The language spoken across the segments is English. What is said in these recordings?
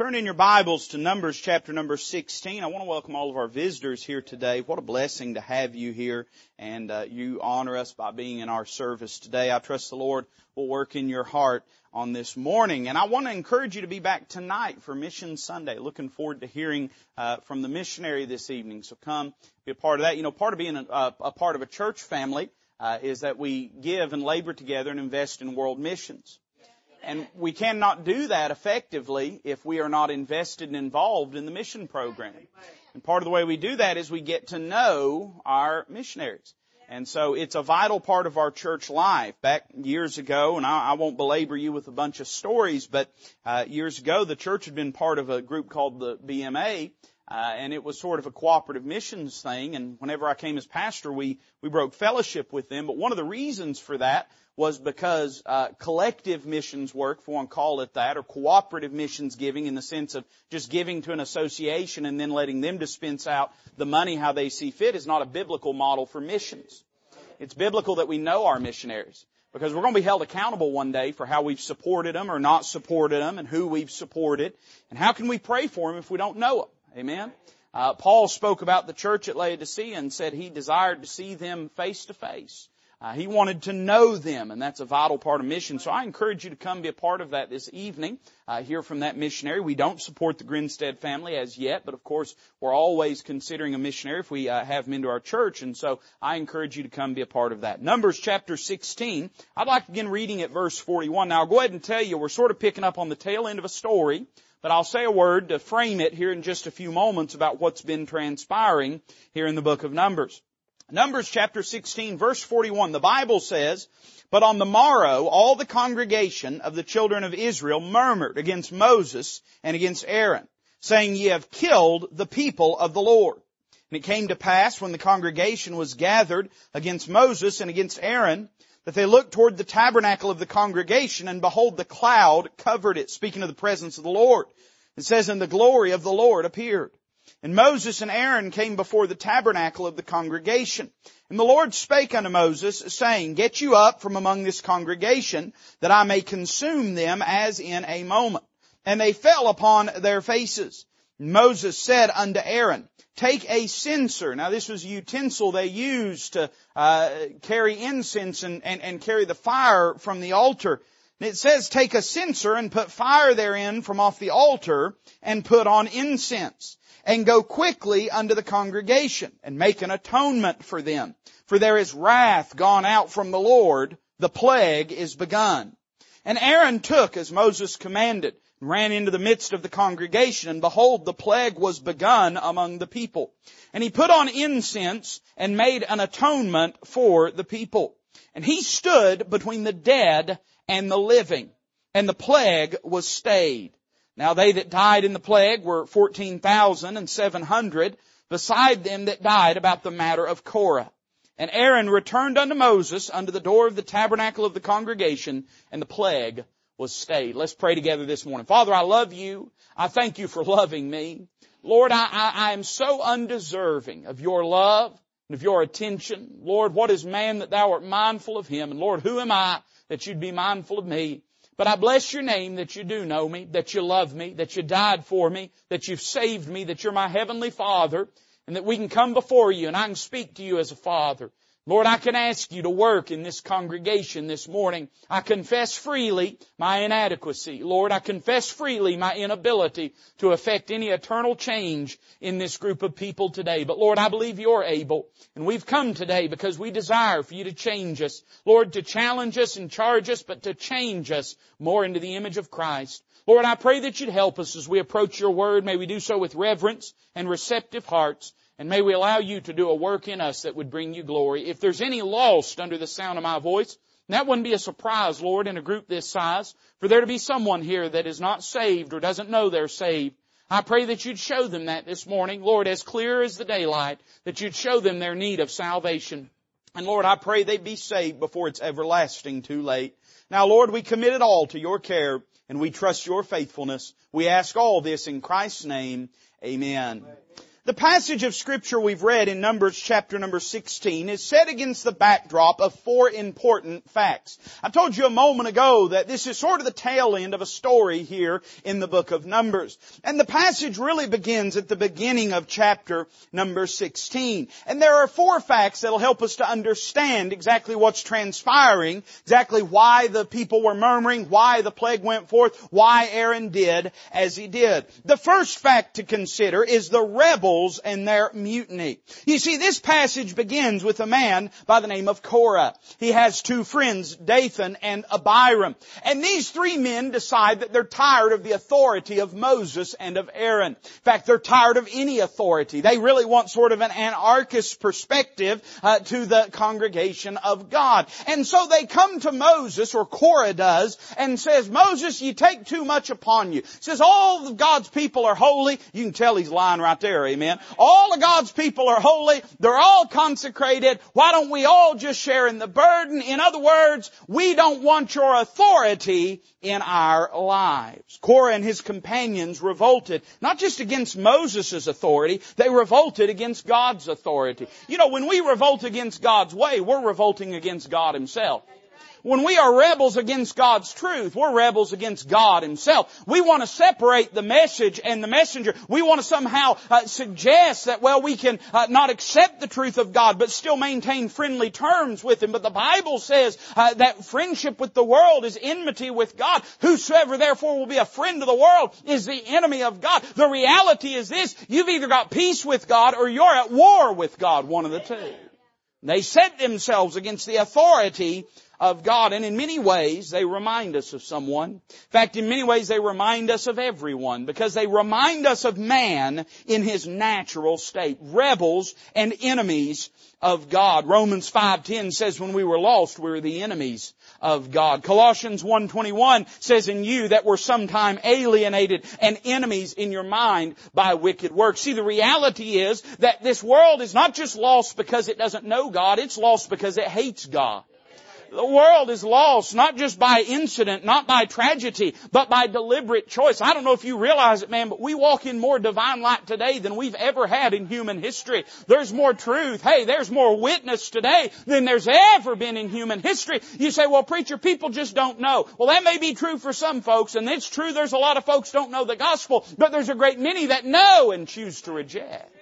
Turn in your Bibles to Numbers chapter number 16. I want to welcome all of our visitors here today. What a blessing to have you here and uh, you honor us by being in our service today. I trust the Lord will work in your heart on this morning. And I want to encourage you to be back tonight for Mission Sunday. Looking forward to hearing uh, from the missionary this evening. So come be a part of that. You know, part of being a, a part of a church family uh, is that we give and labor together and invest in world missions. And we cannot do that effectively if we are not invested and involved in the mission program. And part of the way we do that is we get to know our missionaries. And so it's a vital part of our church life. Back years ago, and I, I won't belabor you with a bunch of stories, but uh, years ago the church had been part of a group called the BMA, uh, and it was sort of a cooperative missions thing. And whenever I came as pastor, we we broke fellowship with them. But one of the reasons for that was because uh, collective missions work, if we want to call it that, or cooperative missions giving in the sense of just giving to an association and then letting them dispense out the money how they see fit is not a biblical model for missions. It's biblical that we know our missionaries because we're going to be held accountable one day for how we've supported them or not supported them and who we've supported. And how can we pray for them if we don't know them? Amen. Uh, Paul spoke about the church at Laodicea and said he desired to see them face to face. Uh, he wanted to know them, and that's a vital part of mission. So I encourage you to come be a part of that this evening. Uh, hear from that missionary. We don't support the Grinstead family as yet, but of course we're always considering a missionary if we uh, have them into our church, and so I encourage you to come be a part of that. Numbers chapter 16. I'd like to begin reading at verse 41. Now I'll go ahead and tell you we're sort of picking up on the tail end of a story. But I'll say a word to frame it here in just a few moments about what's been transpiring here in the book of Numbers. Numbers chapter 16 verse 41, the Bible says, But on the morrow all the congregation of the children of Israel murmured against Moses and against Aaron, saying, Ye have killed the people of the Lord. And it came to pass when the congregation was gathered against Moses and against Aaron, that they looked toward the tabernacle of the congregation and behold the cloud covered it, speaking of the presence of the Lord. It says, and the glory of the Lord appeared. And Moses and Aaron came before the tabernacle of the congregation. And the Lord spake unto Moses, saying, Get you up from among this congregation, that I may consume them as in a moment. And they fell upon their faces. Moses said unto Aaron, take a censer. Now this was a utensil they used to uh, carry incense and, and, and carry the fire from the altar. It says, take a censer and put fire therein from off the altar and put on incense and go quickly unto the congregation and make an atonement for them. For there is wrath gone out from the Lord. The plague is begun. And Aaron took as Moses commanded and ran into the midst of the congregation, and behold, the plague was begun among the people. And he put on incense and made an atonement for the people. And he stood between the dead and the living, and the plague was stayed. Now they that died in the plague were 14,700, beside them that died about the matter of Korah. And Aaron returned unto Moses unto the door of the tabernacle of the congregation, and the plague was stayed. Let's pray together this morning. Father, I love you. I thank you for loving me. Lord, I, I, I am so undeserving of your love and of your attention. Lord, what is man that thou art mindful of him? And Lord, who am I that you'd be mindful of me? But I bless your name that you do know me, that you love me, that you died for me, that you've saved me, that you're my heavenly Father, and that we can come before you and I can speak to you as a Father. Lord, I can ask you to work in this congregation this morning. I confess freely my inadequacy. Lord, I confess freely my inability to effect any eternal change in this group of people today. But Lord, I believe you're able. And we've come today because we desire for you to change us. Lord, to challenge us and charge us, but to change us more into the image of Christ. Lord, I pray that you'd help us as we approach your word. May we do so with reverence and receptive hearts. And may we allow you to do a work in us that would bring you glory. If there's any lost under the sound of my voice, that wouldn't be a surprise, Lord, in a group this size, for there to be someone here that is not saved or doesn't know they're saved. I pray that you'd show them that this morning, Lord, as clear as the daylight, that you'd show them their need of salvation. And Lord, I pray they'd be saved before it's everlasting too late. Now Lord, we commit it all to your care and we trust your faithfulness. We ask all this in Christ's name. Amen. The passage of scripture we've read in Numbers chapter number 16 is set against the backdrop of four important facts. I told you a moment ago that this is sort of the tail end of a story here in the book of Numbers. And the passage really begins at the beginning of chapter number 16. And there are four facts that'll help us to understand exactly what's transpiring, exactly why the people were murmuring, why the plague went forth, why Aaron did as he did. The first fact to consider is the rebel and their mutiny. You see, this passage begins with a man by the name of Korah. He has two friends, Dathan and Abiram. And these three men decide that they're tired of the authority of Moses and of Aaron. In fact, they're tired of any authority. They really want sort of an anarchist perspective uh, to the congregation of God. And so they come to Moses, or Korah does, and says, Moses, you take too much upon you. Says all of God's people are holy. You can tell he's lying right there, amen. Amen. All of God's people are holy. They're all consecrated. Why don't we all just share in the burden? In other words, we don't want your authority in our lives. Korah and his companions revolted, not just against Moses' authority, they revolted against God's authority. You know, when we revolt against God's way, we're revolting against God himself. When we are rebels against God's truth, we're rebels against God Himself. We want to separate the message and the messenger. We want to somehow uh, suggest that, well, we can uh, not accept the truth of God, but still maintain friendly terms with Him. But the Bible says uh, that friendship with the world is enmity with God. Whosoever therefore will be a friend of the world is the enemy of God. The reality is this, you've either got peace with God or you're at war with God, one of the two. They set themselves against the authority of God. And in many ways, they remind us of someone. In fact, in many ways, they remind us of everyone because they remind us of man in his natural state. Rebels and enemies of God. Romans 5.10 says when we were lost, we were the enemies of God. Colossians 1.21 says in you that were sometime alienated and enemies in your mind by wicked works. See, the reality is that this world is not just lost because it doesn't know God, it's lost because it hates God. The world is lost not just by incident, not by tragedy, but by deliberate choice. I don't know if you realize it, man, but we walk in more divine light today than we've ever had in human history. There's more truth. Hey, there's more witness today than there's ever been in human history. You say, well, preacher, people just don't know. Well, that may be true for some folks, and it's true there's a lot of folks don't know the gospel, but there's a great many that know and choose to reject.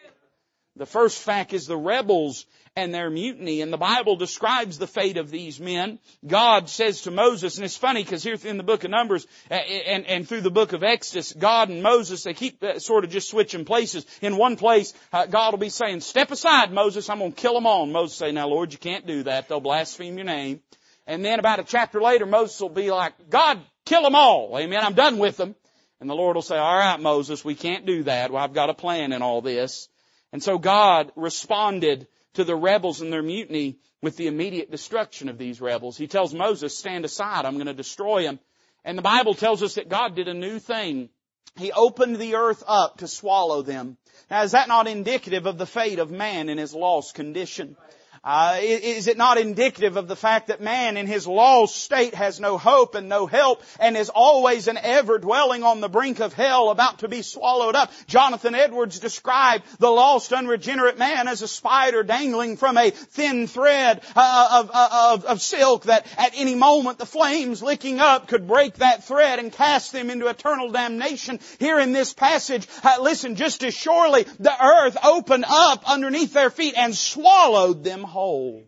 The first fact is the rebels and their mutiny. And the Bible describes the fate of these men. God says to Moses, and it's funny because here in the book of Numbers and, and through the book of Exodus, God and Moses, they keep uh, sort of just switching places. In one place, uh, God will be saying, step aside, Moses, I'm going to kill them all. And Moses say, now Lord, you can't do that. They'll blaspheme your name. And then about a chapter later, Moses will be like, God, kill them all. Amen. I'm done with them. And the Lord will say, all right, Moses, we can't do that. Well, I've got a plan in all this. And so God responded to the rebels and their mutiny with the immediate destruction of these rebels. He tells Moses, stand aside, I'm going to destroy them. And the Bible tells us that God did a new thing. He opened the earth up to swallow them. Now is that not indicative of the fate of man in his lost condition? Uh, is it not indicative of the fact that man in his lost state has no hope and no help and is always and ever dwelling on the brink of hell about to be swallowed up? Jonathan Edwards described the lost unregenerate man as a spider dangling from a thin thread uh, of, uh, of, of silk that at any moment the flames licking up could break that thread and cast them into eternal damnation. Here in this passage, uh, listen, just as surely the earth opened up underneath their feet and swallowed them whole.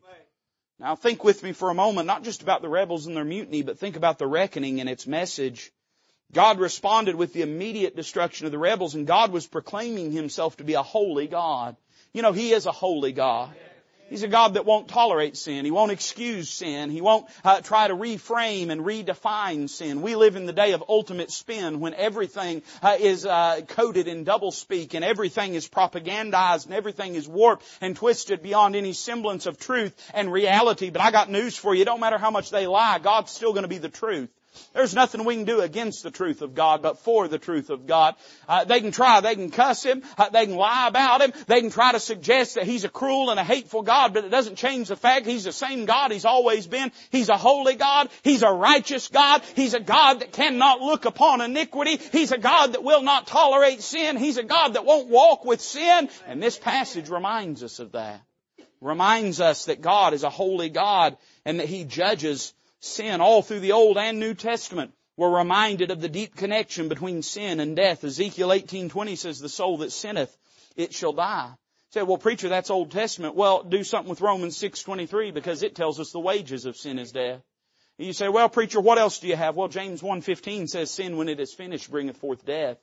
Now think with me for a moment, not just about the rebels and their mutiny, but think about the reckoning and its message. God responded with the immediate destruction of the rebels and God was proclaiming himself to be a holy God. You know, He is a holy God. He's a God that won't tolerate sin. He won't excuse sin. He won't uh, try to reframe and redefine sin. We live in the day of ultimate spin when everything uh, is uh, coded in doublespeak and everything is propagandized and everything is warped and twisted beyond any semblance of truth and reality. But I got news for you. It don't matter how much they lie. God's still going to be the truth. There's nothing we can do against the truth of God, but for the truth of God. Uh, they can try, they can cuss Him, uh, they can lie about Him, they can try to suggest that He's a cruel and a hateful God, but it doesn't change the fact He's the same God He's always been. He's a holy God, He's a righteous God, He's a God that cannot look upon iniquity, He's a God that will not tolerate sin, He's a God that won't walk with sin, and this passage reminds us of that. Reminds us that God is a holy God and that He judges sin all through the Old and New Testament. We're reminded of the deep connection between sin and death. Ezekiel 18:20 says, "The soul that sinneth, it shall die." Say, well, preacher, that's Old Testament. Well, do something with Romans 6:23 because it tells us the wages of sin is death. And You say, well, preacher, what else do you have? Well, James 1:15 says, "Sin, when it is finished, bringeth forth death."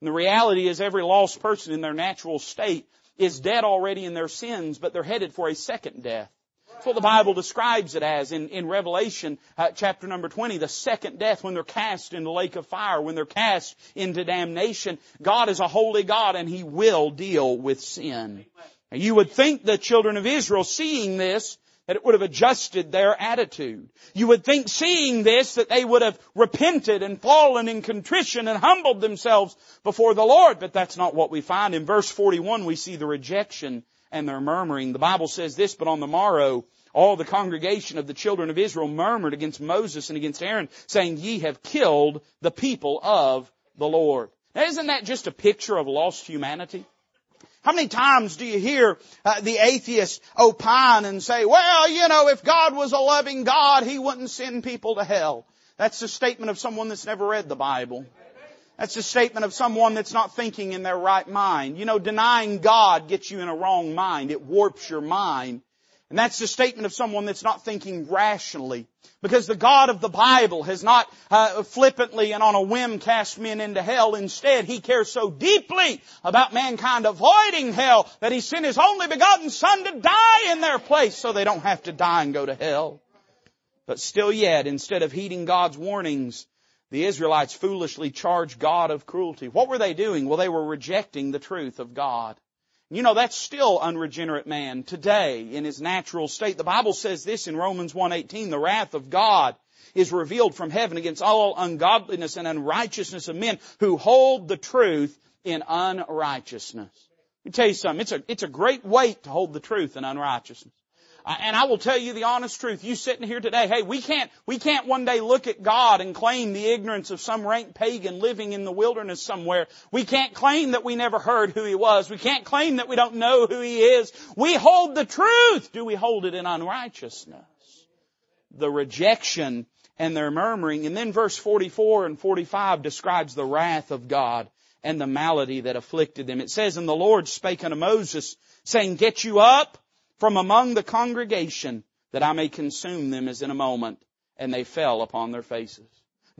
And the reality is, every lost person in their natural state is dead already in their sins, but they're headed for a second death. That's what the Bible describes it as in, in Revelation uh, chapter number 20, the second death when they're cast in the lake of fire, when they're cast into damnation. God is a holy God and He will deal with sin. And you would think the children of Israel seeing this that it would have adjusted their attitude. You would think seeing this that they would have repented and fallen in contrition and humbled themselves before the Lord, but that's not what we find. In verse 41 we see the rejection and their murmuring. The Bible says this, but on the morrow, all the congregation of the children of Israel murmured against Moses and against Aaron, saying, Ye have killed the people of the Lord. Now, isn't that just a picture of lost humanity? How many times do you hear uh, the atheist opine and say, well, you know, if God was a loving God, He wouldn't send people to hell. That's a statement of someone that's never read the Bible. That's a statement of someone that's not thinking in their right mind. You know, denying God gets you in a wrong mind. It warps your mind. And that's the statement of someone that's not thinking rationally. Because the God of the Bible has not uh, flippantly and on a whim cast men into hell. Instead, He cares so deeply about mankind avoiding hell that He sent His only begotten Son to die in their place so they don't have to die and go to hell. But still yet, instead of heeding God's warnings, the Israelites foolishly charged God of cruelty. What were they doing? Well, they were rejecting the truth of God. You know, that's still unregenerate man today in his natural state. The Bible says this in Romans 1.18, the wrath of God is revealed from heaven against all ungodliness and unrighteousness of men who hold the truth in unrighteousness. Let me tell you something. It's a, it's a great weight to hold the truth in unrighteousness. Uh, and I will tell you the honest truth. You sitting here today, hey, we can't, we can't one day look at God and claim the ignorance of some rank pagan living in the wilderness somewhere. We can't claim that we never heard who He was. We can't claim that we don't know who He is. We hold the truth. Do we hold it in unrighteousness? The rejection and their murmuring. And then verse 44 and 45 describes the wrath of God and the malady that afflicted them. It says, And the Lord spake unto Moses, saying, Get you up, from among the congregation that I may consume them as in a moment. And they fell upon their faces.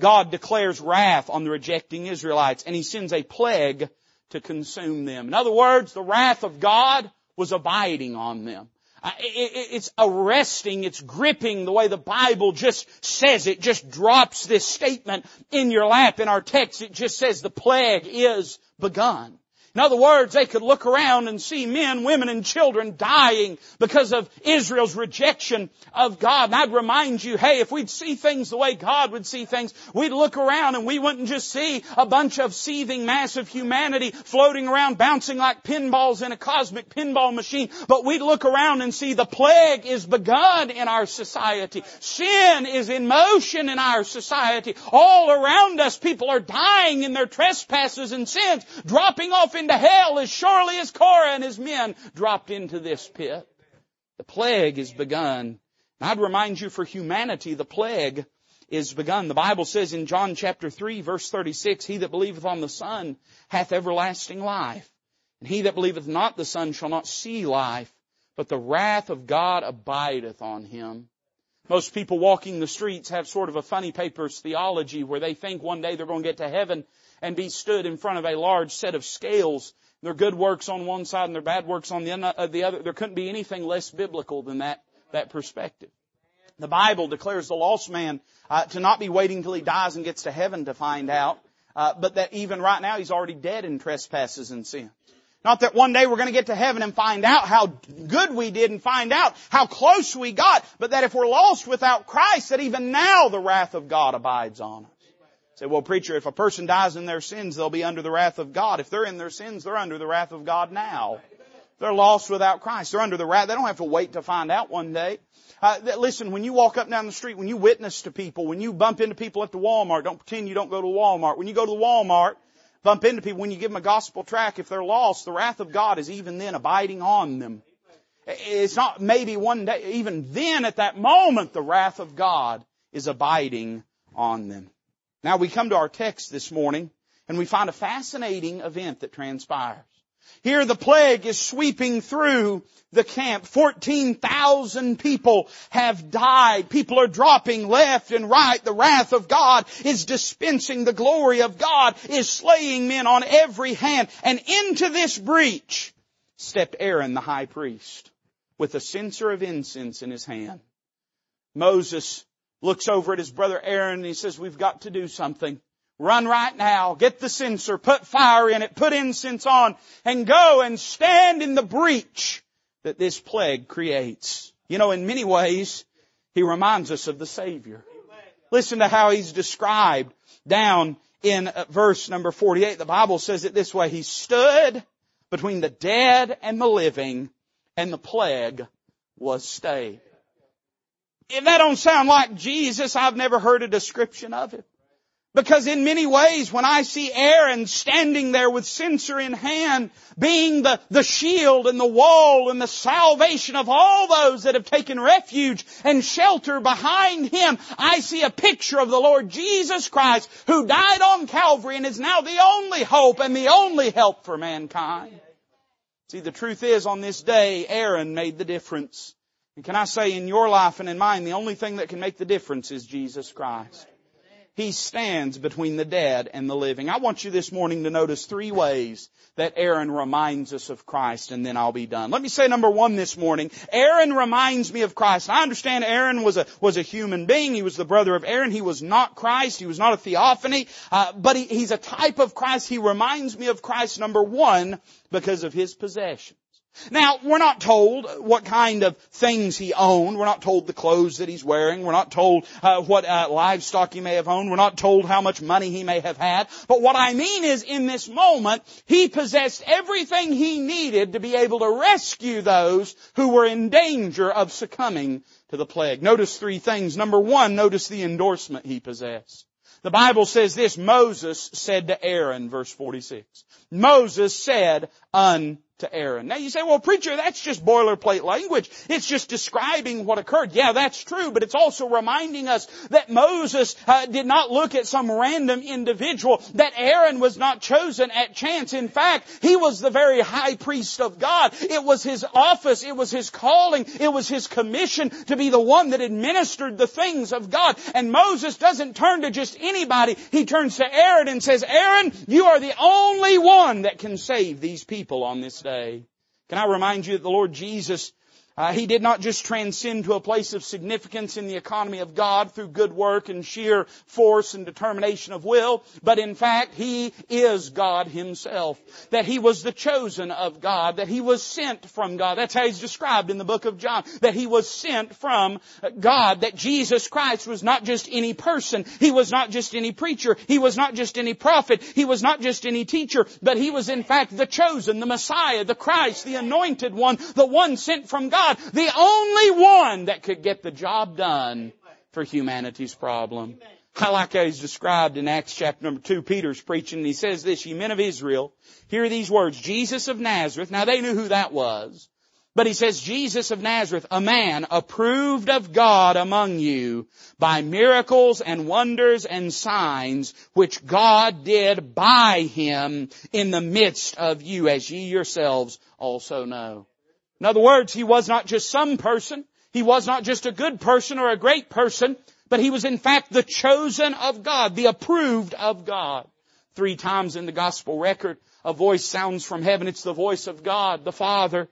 God declares wrath on the rejecting Israelites and He sends a plague to consume them. In other words, the wrath of God was abiding on them. It's arresting, it's gripping the way the Bible just says it, just drops this statement in your lap in our text. It just says the plague is begun. In other words, they could look around and see men, women, and children dying because of Israel's rejection of God. And I'd remind you, hey, if we'd see things the way God would see things, we'd look around and we wouldn't just see a bunch of seething mass of humanity floating around bouncing like pinballs in a cosmic pinball machine, but we'd look around and see the plague is begun in our society. Sin is in motion in our society. All around us, people are dying in their trespasses and sins, dropping off in into hell as surely as Korah and his men dropped into this pit. The plague is begun. I'd remind you for humanity, the plague is begun. The Bible says in John chapter 3 verse 36, He that believeth on the Son hath everlasting life. And he that believeth not the Son shall not see life, but the wrath of God abideth on him. Most people walking the streets have sort of a funny papers theology where they think one day they're going to get to heaven and be stood in front of a large set of scales. Their good works on one side and their bad works on the other. There couldn't be anything less biblical than that, that perspective. The Bible declares the lost man uh, to not be waiting till he dies and gets to heaven to find out, uh, but that even right now he's already dead in trespasses and sin. Not that one day we're going to get to heaven and find out how good we did and find out how close we got, but that if we're lost without Christ, that even now the wrath of God abides on us. Say, well preacher, if a person dies in their sins, they'll be under the wrath of God. If they're in their sins, they're under the wrath of God now. They're lost without Christ. They're under the wrath. They don't have to wait to find out one day. Uh, listen, when you walk up and down the street, when you witness to people, when you bump into people at the Walmart, don't pretend you don't go to Walmart. When you go to the Walmart, bump into people, when you give them a gospel track, if they're lost, the wrath of God is even then abiding on them. It's not maybe one day, even then at that moment, the wrath of God is abiding on them. Now we come to our text this morning and we find a fascinating event that transpires. Here the plague is sweeping through the camp. 14,000 people have died. People are dropping left and right. The wrath of God is dispensing. The glory of God is slaying men on every hand. And into this breach stepped Aaron the high priest with a censer of incense in his hand. Moses looks over at his brother Aaron and he says, we've got to do something. Run right now, get the censer, put fire in it, put incense on, and go and stand in the breach that this plague creates. You know, in many ways, he reminds us of the Savior. Listen to how he's described down in uh, verse number 48. The Bible says it this way, He stood between the dead and the living, and the plague was stayed. If that don't sound like Jesus, I've never heard a description of him. Because in many ways, when I see Aaron standing there with censer in hand, being the, the shield and the wall and the salvation of all those that have taken refuge and shelter behind him, I see a picture of the Lord Jesus Christ who died on Calvary and is now the only hope and the only help for mankind. See, the truth is on this day, Aaron made the difference. And can I say in your life and in mine, the only thing that can make the difference is Jesus Christ. He stands between the dead and the living. I want you this morning to notice three ways that Aaron reminds us of Christ and then I'll be done. Let me say number one this morning. Aaron reminds me of Christ. I understand Aaron was a, was a human being. He was the brother of Aaron. He was not Christ. He was not a theophany. Uh, but he, he's a type of Christ. He reminds me of Christ number one because of his possession. Now, we're not told what kind of things he owned. We're not told the clothes that he's wearing. We're not told uh, what uh, livestock he may have owned. We're not told how much money he may have had. But what I mean is, in this moment, he possessed everything he needed to be able to rescue those who were in danger of succumbing to the plague. Notice three things. Number one, notice the endorsement he possessed. The Bible says this, Moses said to Aaron, verse 46. Moses said unto to Aaron. Now you say, well preacher, that's just boilerplate language. It's just describing what occurred. Yeah, that's true, but it's also reminding us that Moses uh, did not look at some random individual, that Aaron was not chosen at chance. In fact, he was the very high priest of God. It was his office, it was his calling, it was his commission to be the one that administered the things of God. And Moses doesn't turn to just anybody. He turns to Aaron and says, Aaron, you are the only one that can save these people on this day. Can I remind you that the Lord Jesus uh, he did not just transcend to a place of significance in the economy of God through good work and sheer force and determination of will, but in fact, He is God Himself. That He was the chosen of God, that He was sent from God. That's how He's described in the book of John, that He was sent from God, that Jesus Christ was not just any person, He was not just any preacher, He was not just any prophet, He was not just any teacher, but He was in fact the chosen, the Messiah, the Christ, the anointed one, the one sent from God God, the only one that could get the job done for humanity's problem. I like how he's described in Acts chapter number two. Peter's preaching and he says this, ye men of Israel, hear these words, Jesus of Nazareth. Now they knew who that was. But he says, Jesus of Nazareth, a man approved of God among you by miracles and wonders and signs which God did by him in the midst of you as ye yourselves also know. In other words, he was not just some person. He was not just a good person or a great person, but he was in fact the chosen of God, the approved of God. Three times in the gospel record, a voice sounds from heaven. It's the voice of God, the Father.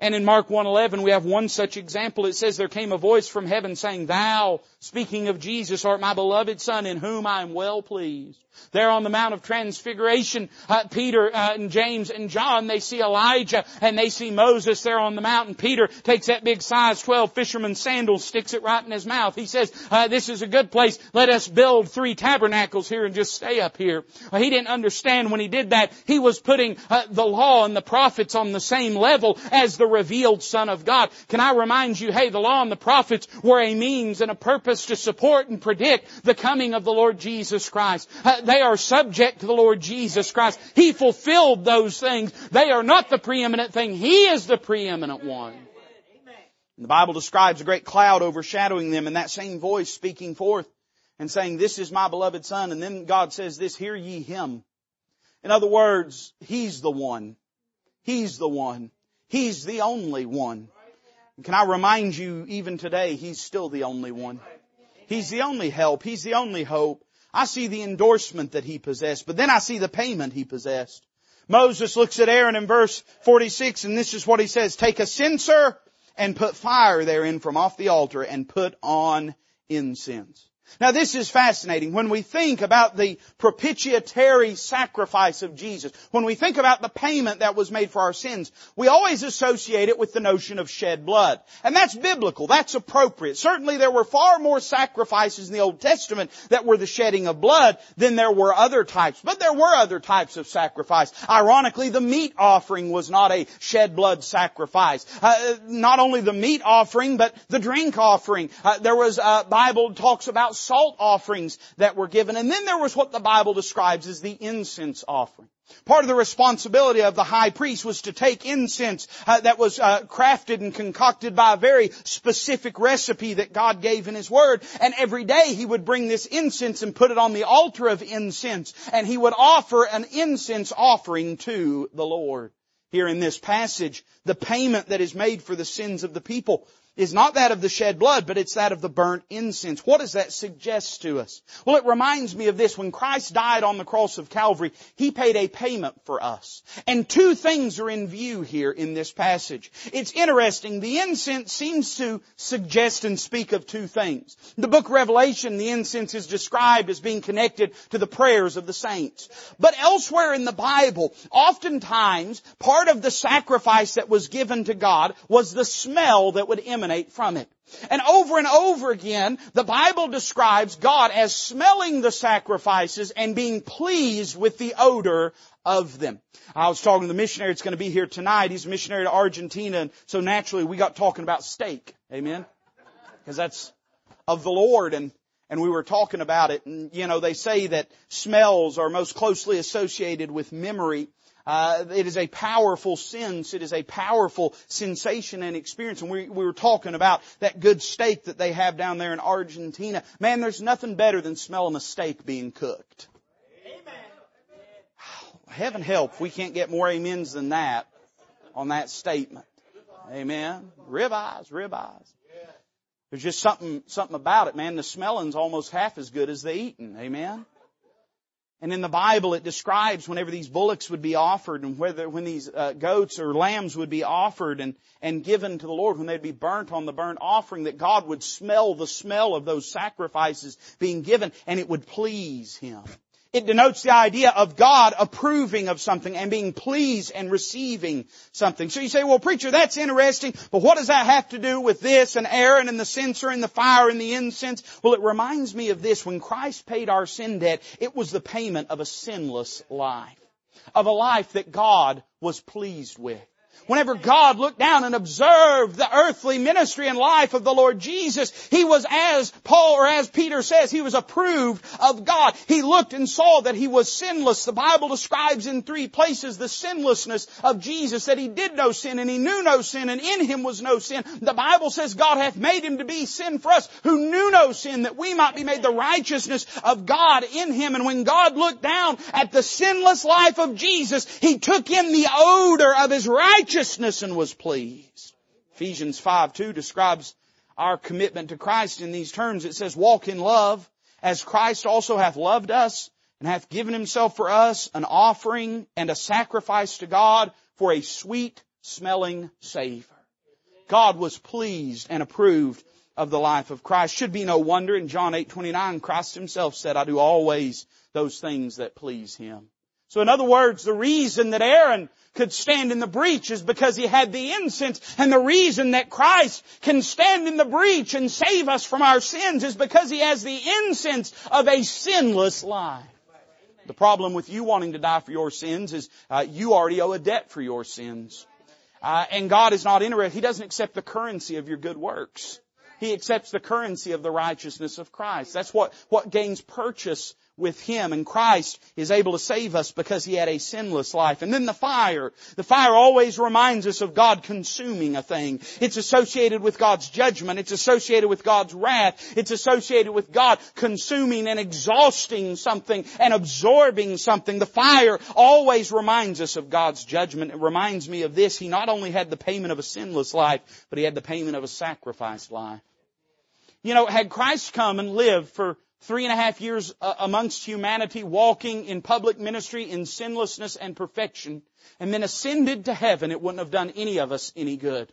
And in Mark 1:11 we have one such example. It says there came a voice from heaven saying, "Thou, speaking of Jesus, art my beloved son in whom I am well pleased." There on the Mount of Transfiguration, uh, Peter uh, and James and John, they see Elijah and they see Moses there on the mountain. Peter takes that big size 12 fisherman's sandal, sticks it right in his mouth. He says, uh, this is a good place. Let us build three tabernacles here and just stay up here. he didn't understand when he did that. He was putting uh, the law and the prophets on the same level as the revealed Son of God. Can I remind you, hey, the law and the prophets were a means and a purpose to support and predict the coming of the Lord Jesus Christ. They are subject to the Lord Jesus Christ. He fulfilled those things. They are not the preeminent thing. He is the preeminent one. The Bible describes a great cloud overshadowing them and that same voice speaking forth and saying, this is my beloved son. And then God says this, hear ye him. In other words, He's the one. He's the one. He's the only one. can I remind you, even today, He's still the only one. He's the only help. He's the only hope. I see the endorsement that he possessed, but then I see the payment he possessed. Moses looks at Aaron in verse 46 and this is what he says, take a censer and put fire therein from off the altar and put on incense. Now this is fascinating. When we think about the propitiatory sacrifice of Jesus, when we think about the payment that was made for our sins, we always associate it with the notion of shed blood. And that's biblical. That's appropriate. Certainly there were far more sacrifices in the Old Testament that were the shedding of blood than there were other types. But there were other types of sacrifice. Ironically, the meat offering was not a shed blood sacrifice. Uh, not only the meat offering, but the drink offering. Uh, there was, uh, Bible talks about salt offerings that were given. And then there was what the Bible describes as the incense offering. Part of the responsibility of the high priest was to take incense uh, that was uh, crafted and concocted by a very specific recipe that God gave in His Word, and every day he would bring this incense and put it on the altar of incense, and he would offer an incense offering to the Lord. Here in this passage, the payment that is made for the sins of the people is not that of the shed blood, but it's that of the burnt incense. What does that suggest to us? Well, it reminds me of this. When Christ died on the cross of Calvary, He paid a payment for us. And two things are in view here in this passage. It's interesting. The incense seems to suggest and speak of two things. In the book of Revelation, the incense is described as being connected to the prayers of the saints. But elsewhere in the Bible, oftentimes, part of the sacrifice that was given to God was the smell that would emanate emanate from it. And over and over again, the Bible describes God as smelling the sacrifices and being pleased with the odor of them. I was talking to the missionary that's going to be here tonight. He's a missionary to Argentina, and so naturally we got talking about steak. Amen? Because that's of the Lord, and and we were talking about it. And you know, they say that smells are most closely associated with memory. Uh, it is a powerful sense. It is a powerful sensation and experience. And we, we were talking about that good steak that they have down there in Argentina. Man, there's nothing better than smelling a steak being cooked. Amen. Heaven help, we can't get more amens than that on that statement. Amen. Ribeyes, ribeyes. There's just something, something about it, man. The smelling's almost half as good as the eating. Amen. And in the Bible, it describes whenever these bullocks would be offered and whether, when these uh, goats or lambs would be offered and, and given to the Lord, when they'd be burnt on the burnt offering, that God would smell the smell of those sacrifices being given and it would please Him. It denotes the idea of God approving of something and being pleased and receiving something. So you say, well preacher, that's interesting, but what does that have to do with this and Aaron and the censer and the fire and the incense? Well, it reminds me of this. When Christ paid our sin debt, it was the payment of a sinless life. Of a life that God was pleased with. Whenever God looked down and observed the earthly ministry and life of the Lord Jesus, He was as Paul or as Peter says, He was approved of God. He looked and saw that He was sinless. The Bible describes in three places the sinlessness of Jesus, that He did no sin and He knew no sin and in Him was no sin. The Bible says God hath made Him to be sin for us who knew no sin that we might be made the righteousness of God in Him. And when God looked down at the sinless life of Jesus, He took in the odor of His righteousness righteousness and was pleased. Ephesians 5 2 describes our commitment to Christ in these terms. It says, walk in love as Christ also hath loved us and hath given himself for us an offering and a sacrifice to God for a sweet smelling savor. God was pleased and approved of the life of Christ. Should be no wonder in John 8:29 Christ himself said, I do always those things that please him. So in other words, the reason that Aaron could stand in the breach is because he had the incense. And the reason that Christ can stand in the breach and save us from our sins is because he has the incense of a sinless life. The problem with you wanting to die for your sins is uh, you already owe a debt for your sins. Uh, and God is not interested. He doesn't accept the currency of your good works. He accepts the currency of the righteousness of Christ. That's what, what gains purchase with Him and Christ is able to save us because He had a sinless life. And then the fire. The fire always reminds us of God consuming a thing. It's associated with God's judgment. It's associated with God's wrath. It's associated with God consuming and exhausting something and absorbing something. The fire always reminds us of God's judgment. It reminds me of this. He not only had the payment of a sinless life, but He had the payment of a sacrificed life. You know, had Christ come and lived for three and a half years uh, amongst humanity, walking in public ministry in sinlessness and perfection, and then ascended to heaven, it wouldn't have done any of us any good.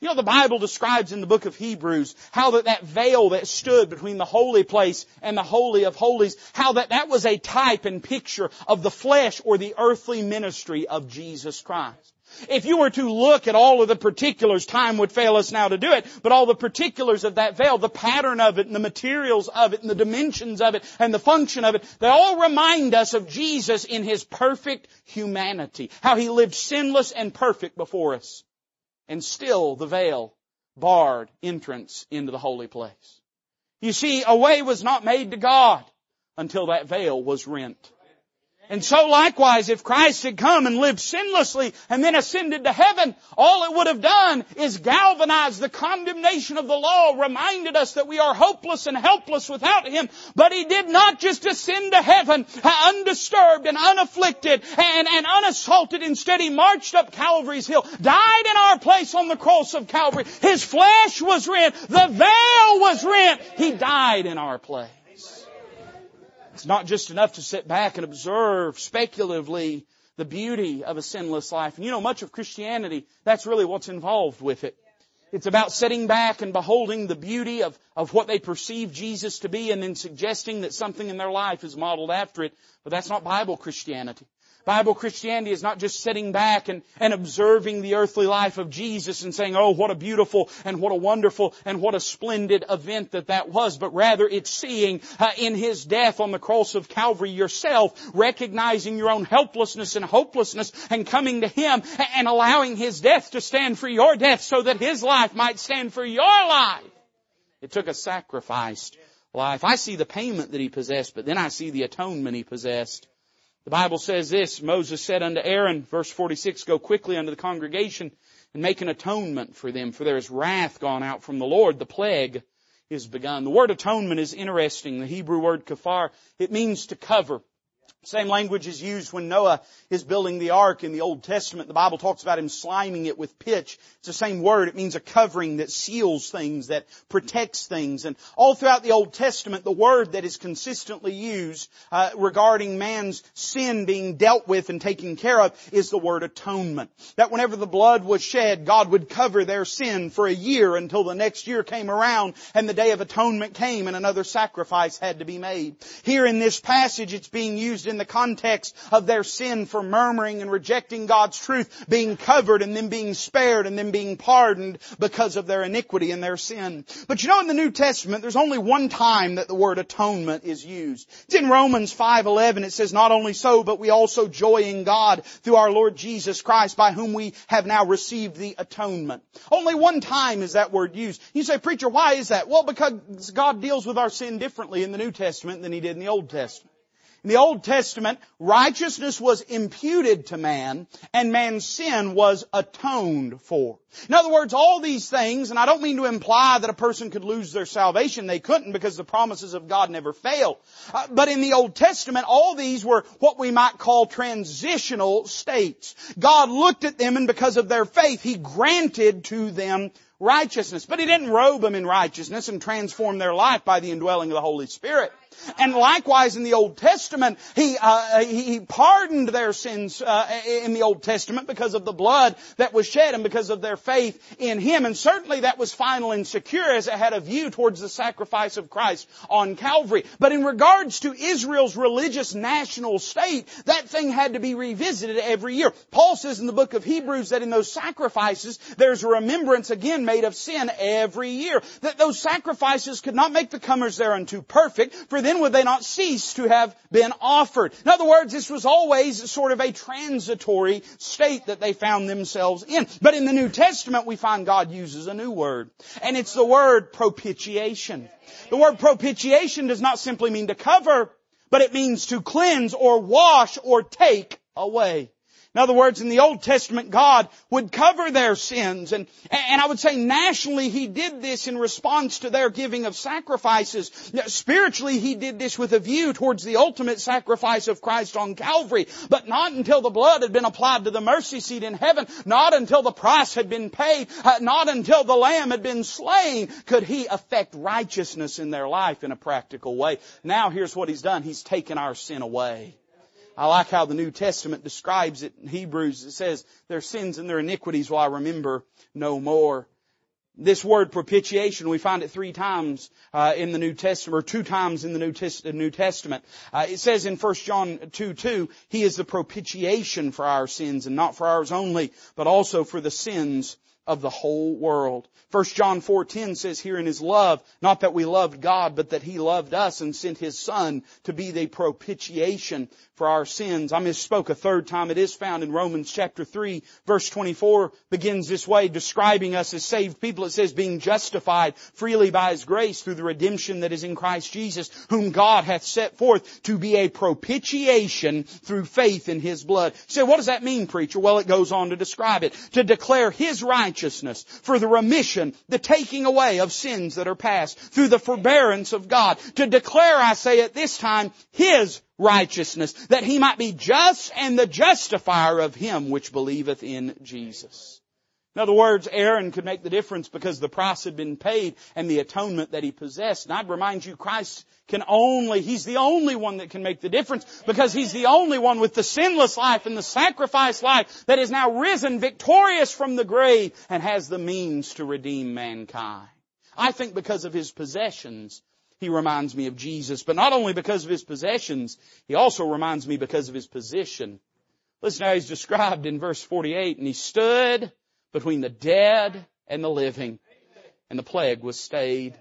You know, the Bible describes in the book of Hebrews how that that veil that stood between the holy place and the holy of holies, how that that was a type and picture of the flesh or the earthly ministry of Jesus Christ. If you were to look at all of the particulars, time would fail us now to do it, but all the particulars of that veil, the pattern of it and the materials of it and the dimensions of it and the function of it, they all remind us of Jesus in His perfect humanity. How He lived sinless and perfect before us. And still the veil barred entrance into the holy place. You see, a way was not made to God until that veil was rent. And so likewise, if Christ had come and lived sinlessly and then ascended to heaven, all it would have done is galvanize the condemnation of the law, reminded us that we are hopeless and helpless without Him. But He did not just ascend to heaven uh, undisturbed and unafflicted and, and unassaulted. Instead, He marched up Calvary's hill, died in our place on the cross of Calvary. His flesh was rent. The veil was rent. He died in our place. It's not just enough to sit back and observe speculatively the beauty of a sinless life. And you know, much of Christianity, that's really what's involved with it. It's about sitting back and beholding the beauty of, of what they perceive Jesus to be and then suggesting that something in their life is modeled after it. But that's not Bible Christianity. Bible Christianity is not just sitting back and, and observing the earthly life of Jesus and saying, oh, what a beautiful and what a wonderful and what a splendid event that that was, but rather it's seeing uh, in His death on the cross of Calvary yourself, recognizing your own helplessness and hopelessness and coming to Him and allowing His death to stand for your death so that His life might stand for your life. It took a sacrificed life. I see the payment that He possessed, but then I see the atonement He possessed. The Bible says this, Moses said unto Aaron, verse 46, go quickly unto the congregation and make an atonement for them, for there is wrath gone out from the Lord, the plague is begun. The word atonement is interesting. The Hebrew word kafar, it means to cover. Same language is used when Noah is building the ark in the Old Testament. The Bible talks about him sliming it with pitch. It's the same word. It means a covering that seals things, that protects things. And all throughout the Old Testament, the word that is consistently used uh, regarding man's sin being dealt with and taken care of is the word atonement. That whenever the blood was shed, God would cover their sin for a year until the next year came around and the day of atonement came and another sacrifice had to be made. Here in this passage, it's being used in in the context of their sin for murmuring and rejecting God's truth, being covered and then being spared and then being pardoned because of their iniquity and their sin. But you know in the New Testament, there's only one time that the word atonement is used. It's in Romans 5.11. It says, not only so, but we also joy in God through our Lord Jesus Christ by whom we have now received the atonement. Only one time is that word used. You say, preacher, why is that? Well, because God deals with our sin differently in the New Testament than He did in the Old Testament. In the Old Testament, righteousness was imputed to man and man's sin was atoned for. In other words, all these things, and I don't mean to imply that a person could lose their salvation. They couldn't because the promises of God never fail. Uh, but in the Old Testament, all these were what we might call transitional states. God looked at them and because of their faith, He granted to them righteousness. But He didn't robe them in righteousness and transform their life by the indwelling of the Holy Spirit. And likewise in the Old Testament, He, uh, He pardoned their sins uh, in the Old Testament because of the blood that was shed and because of their faith in Him. And certainly that was final and secure as it had a view towards the sacrifice of Christ on Calvary. But in regards to Israel's religious national state, that thing had to be revisited every year. Paul says in the book of Hebrews that in those sacrifices, there's a remembrance again made of sin every year. That those sacrifices could not make the comers thereunto perfect, for then would they not cease to have been offered. In other words, this was always sort of a transitory state that they found themselves in. But in the New Testament, we find God uses a new word. And it's the word propitiation. The word propitiation does not simply mean to cover, but it means to cleanse or wash or take away. In other words, in the Old Testament, God would cover their sins and, and I would say nationally He did this in response to their giving of sacrifices. Spiritually, He did this with a view towards the ultimate sacrifice of Christ on Calvary, but not until the blood had been applied to the mercy seat in heaven, not until the price had been paid, uh, not until the Lamb had been slain could He affect righteousness in their life in a practical way. Now here's what He's done. He's taken our sin away. I like how the New Testament describes it in Hebrews. It says, their sins and their iniquities will I remember no more. This word propitiation, we find it three times uh, in the New Testament, or two times in the New, New Testament. Uh, it says in 1 John 2, 2, He is the propitiation for our sins, and not for ours only, but also for the sins of the whole world. 1 John 4:10 says here in his love, not that we loved God, but that he loved us and sent his son to be the propitiation for our sins. I misspoke a third time. It is found in Romans chapter 3 verse 24 begins this way describing us as saved people. It says being justified freely by his grace through the redemption that is in Christ Jesus, whom God hath set forth to be a propitiation through faith in his blood. Say, what does that mean, preacher? Well, it goes on to describe it. To declare his righteousness for the remission, the taking away of sins that are past through the forbearance of God. To declare, I say at this time, his righteousness, that he might be just and the justifier of him which believeth in Jesus. In other words, Aaron could make the difference because the price had been paid and the atonement that he possessed. And I'd remind you, Christ can only, He's the only one that can make the difference because He's the only one with the sinless life and the sacrifice life that is now risen victorious from the grave and has the means to redeem mankind. I think because of His possessions, he reminds me of Jesus, but not only because of his possessions, he also reminds me because of his position. Listen how he's described in verse 48, and he stood between the dead and the living, and the plague was stayed.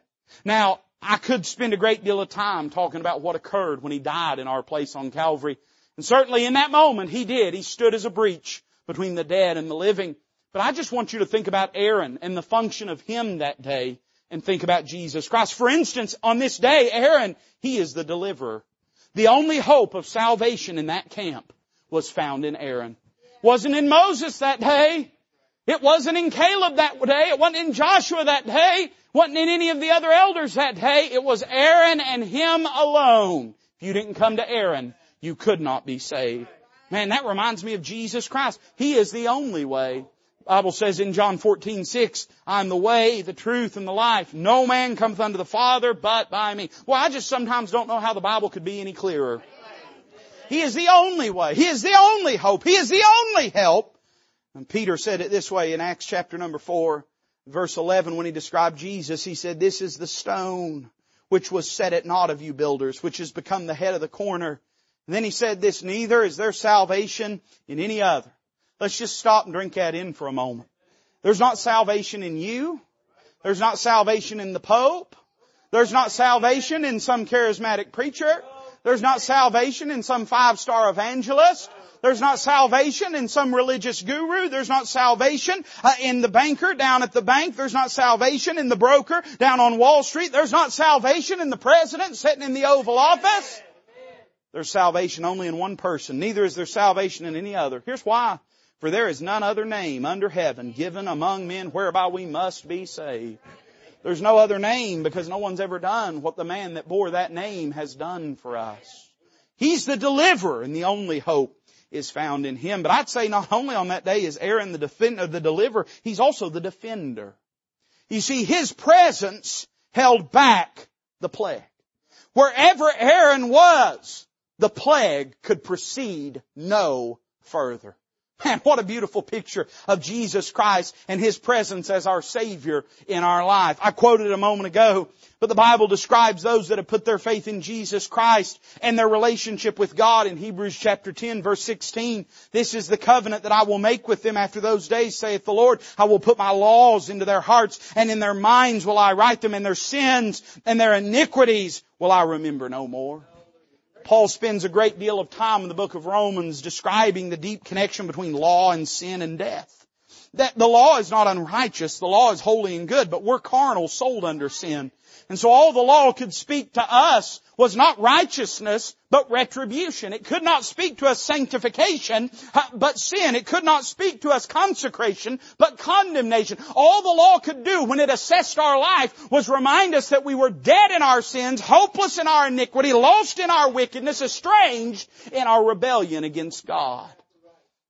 Now, I could spend a great deal of time talking about what occurred when he died in our place on Calvary. And certainly in that moment he did. He stood as a breach between the dead and the living. But I just want you to think about Aaron and the function of him that day and think about Jesus Christ. For instance, on this day, Aaron, he is the deliverer. The only hope of salvation in that camp was found in Aaron. Wasn't in Moses that day. It wasn't in Caleb that day. It wasn't in Joshua that day. Wasn't in any of the other elders that day. It was Aaron and him alone. If you didn't come to Aaron, you could not be saved. Man, that reminds me of Jesus Christ. He is the only way. Bible says in John 14, 6, I'm the way, the truth, and the life. No man cometh unto the Father but by me. Well, I just sometimes don't know how the Bible could be any clearer. He is the only way. He is the only hope. He is the only help. And Peter said it this way in Acts chapter number 4, verse 11, when he described Jesus, he said, This is the stone which was set at naught of you builders, which has become the head of the corner. And then he said this, Neither is there salvation in any other. Let's just stop and drink that in for a moment. There's not salvation in you. There's not salvation in the Pope. There's not salvation in some charismatic preacher. There's not salvation in some five-star evangelist. There's not salvation in some religious guru. There's not salvation uh, in the banker down at the bank. There's not salvation in the broker down on Wall Street. There's not salvation in the president sitting in the Oval Office. There's salvation only in one person. Neither is there salvation in any other. Here's why. For there is none other name under heaven given among men whereby we must be saved. There's no other name because no one's ever done what the man that bore that name has done for us. He's the deliverer and the only hope is found in Him. But I'd say not only on that day is Aaron the defender, the deliverer, he's also the defender. You see, His presence held back the plague. Wherever Aaron was, the plague could proceed no further. Man, what a beautiful picture of Jesus Christ and His presence as our Savior in our life. I quoted a moment ago, but the Bible describes those that have put their faith in Jesus Christ and their relationship with God in Hebrews chapter 10 verse 16. This is the covenant that I will make with them after those days, saith the Lord. I will put my laws into their hearts and in their minds will I write them and their sins and their iniquities will I remember no more. Paul spends a great deal of time in the book of Romans describing the deep connection between law and sin and death. That the law is not unrighteous, the law is holy and good, but we're carnal, sold under sin. And so all the law could speak to us was not righteousness, but retribution. It could not speak to us sanctification, uh, but sin. It could not speak to us consecration, but condemnation. All the law could do when it assessed our life was remind us that we were dead in our sins, hopeless in our iniquity, lost in our wickedness, estranged in our rebellion against God.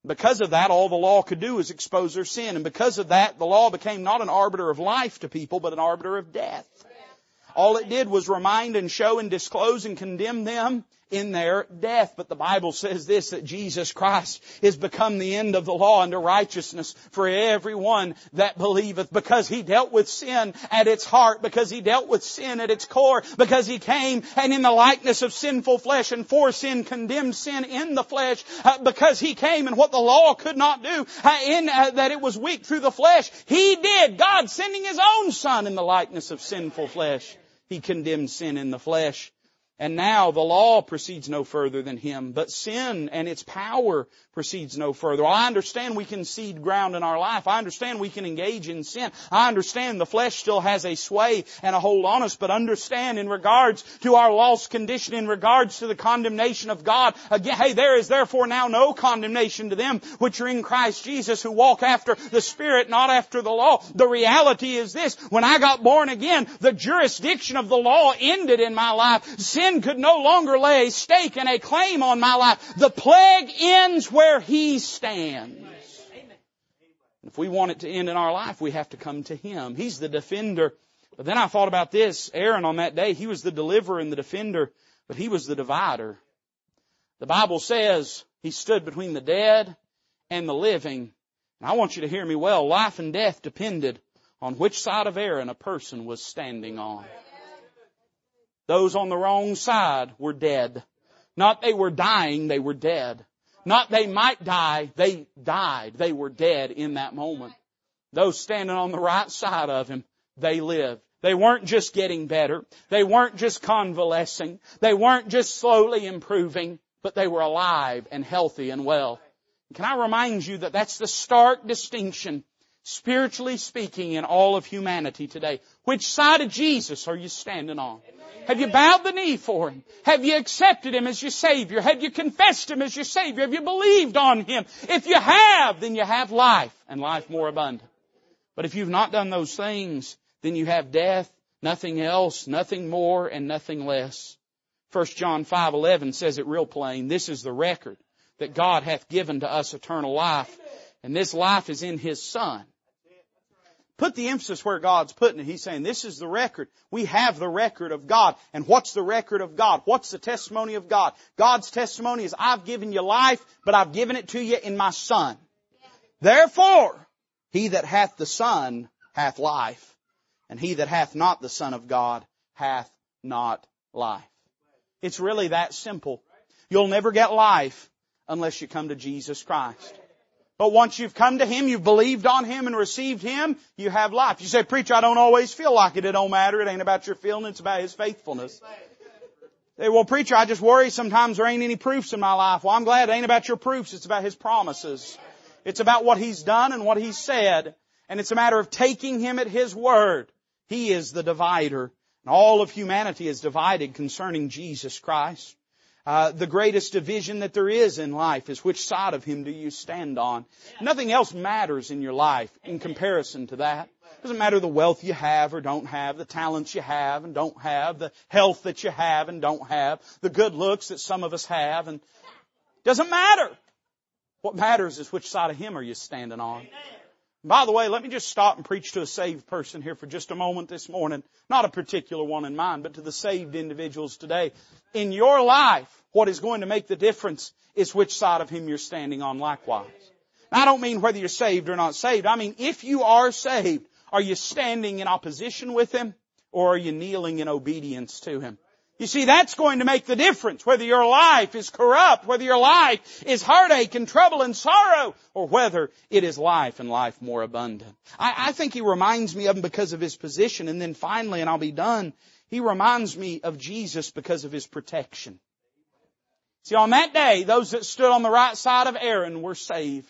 Because of that, all the law could do was expose their sin. And because of that, the law became not an arbiter of life to people, but an arbiter of death. All it did was remind and show and disclose and condemn them in their death. But the Bible says this, that Jesus Christ is become the end of the law unto righteousness for everyone that believeth because He dealt with sin at its heart, because He dealt with sin at its core, because He came and in the likeness of sinful flesh and for sin condemned sin in the flesh, uh, because He came and what the law could not do, uh, in uh, that it was weak through the flesh, He did, God sending His own Son in the likeness of sinful flesh. He condemned sin in the flesh. And now the law proceeds no further than him, but sin and its power proceeds no further. Well, I understand we can cede ground in our life. I understand we can engage in sin. I understand the flesh still has a sway and a hold on us, but understand in regards to our lost condition, in regards to the condemnation of God, again, hey, there is therefore now no condemnation to them which are in Christ Jesus who walk after the Spirit, not after the law. The reality is this, when I got born again, the jurisdiction of the law ended in my life. Sin could no longer lay a stake and a claim on my life. The plague ends where He stands. If we want it to end in our life, we have to come to Him. He's the defender. But then I thought about this. Aaron on that day, he was the deliverer and the defender, but he was the divider. The Bible says he stood between the dead and the living. And I want you to hear me well. Life and death depended on which side of Aaron a person was standing on. Those on the wrong side were dead. Not they were dying, they were dead. Not they might die, they died. They were dead in that moment. Those standing on the right side of him, they lived. They weren't just getting better. They weren't just convalescing. They weren't just slowly improving, but they were alive and healthy and well. Can I remind you that that's the stark distinction, spiritually speaking, in all of humanity today. Which side of Jesus are you standing on? Have you bowed the knee for Him? Have you accepted Him as your Savior? Have you confessed Him as your Savior? Have you believed on Him? If you have, then you have life and life more abundant. But if you've not done those things, then you have death, nothing else, nothing more, and nothing less. 1 John 5:11 says it real plain. This is the record that God hath given to us eternal life, and this life is in His Son. Put the emphasis where God's putting it. He's saying, this is the record. We have the record of God. And what's the record of God? What's the testimony of God? God's testimony is, I've given you life, but I've given it to you in my Son. Therefore, he that hath the Son hath life, and he that hath not the Son of God hath not life. It's really that simple. You'll never get life unless you come to Jesus Christ. But once you've come to Him, you've believed on Him and received Him, you have life. You say, preacher, I don't always feel like it. It don't matter. It ain't about your feeling. It's about His faithfulness. Say, well, preacher, I just worry sometimes there ain't any proofs in my life. Well, I'm glad it ain't about your proofs. It's about His promises. It's about what He's done and what He's said. And it's a matter of taking Him at His word. He is the divider. And all of humanity is divided concerning Jesus Christ. Uh, the greatest division that there is in life is which side of Him do you stand on. Nothing else matters in your life in comparison to that. It doesn't matter the wealth you have or don't have, the talents you have and don't have, the health that you have and don't have, the good looks that some of us have, and doesn't matter. What matters is which side of Him are you standing on. By the way, let me just stop and preach to a saved person here for just a moment this morning. Not a particular one in mind, but to the saved individuals today. In your life, what is going to make the difference is which side of Him you're standing on likewise. I don't mean whether you're saved or not saved. I mean, if you are saved, are you standing in opposition with Him or are you kneeling in obedience to Him? You see, that's going to make the difference. Whether your life is corrupt, whether your life is heartache and trouble and sorrow, or whether it is life and life more abundant. I, I, think he reminds me of him because of his position. And then finally, and I'll be done, he reminds me of Jesus because of his protection. See, on that day, those that stood on the right side of Aaron were saved.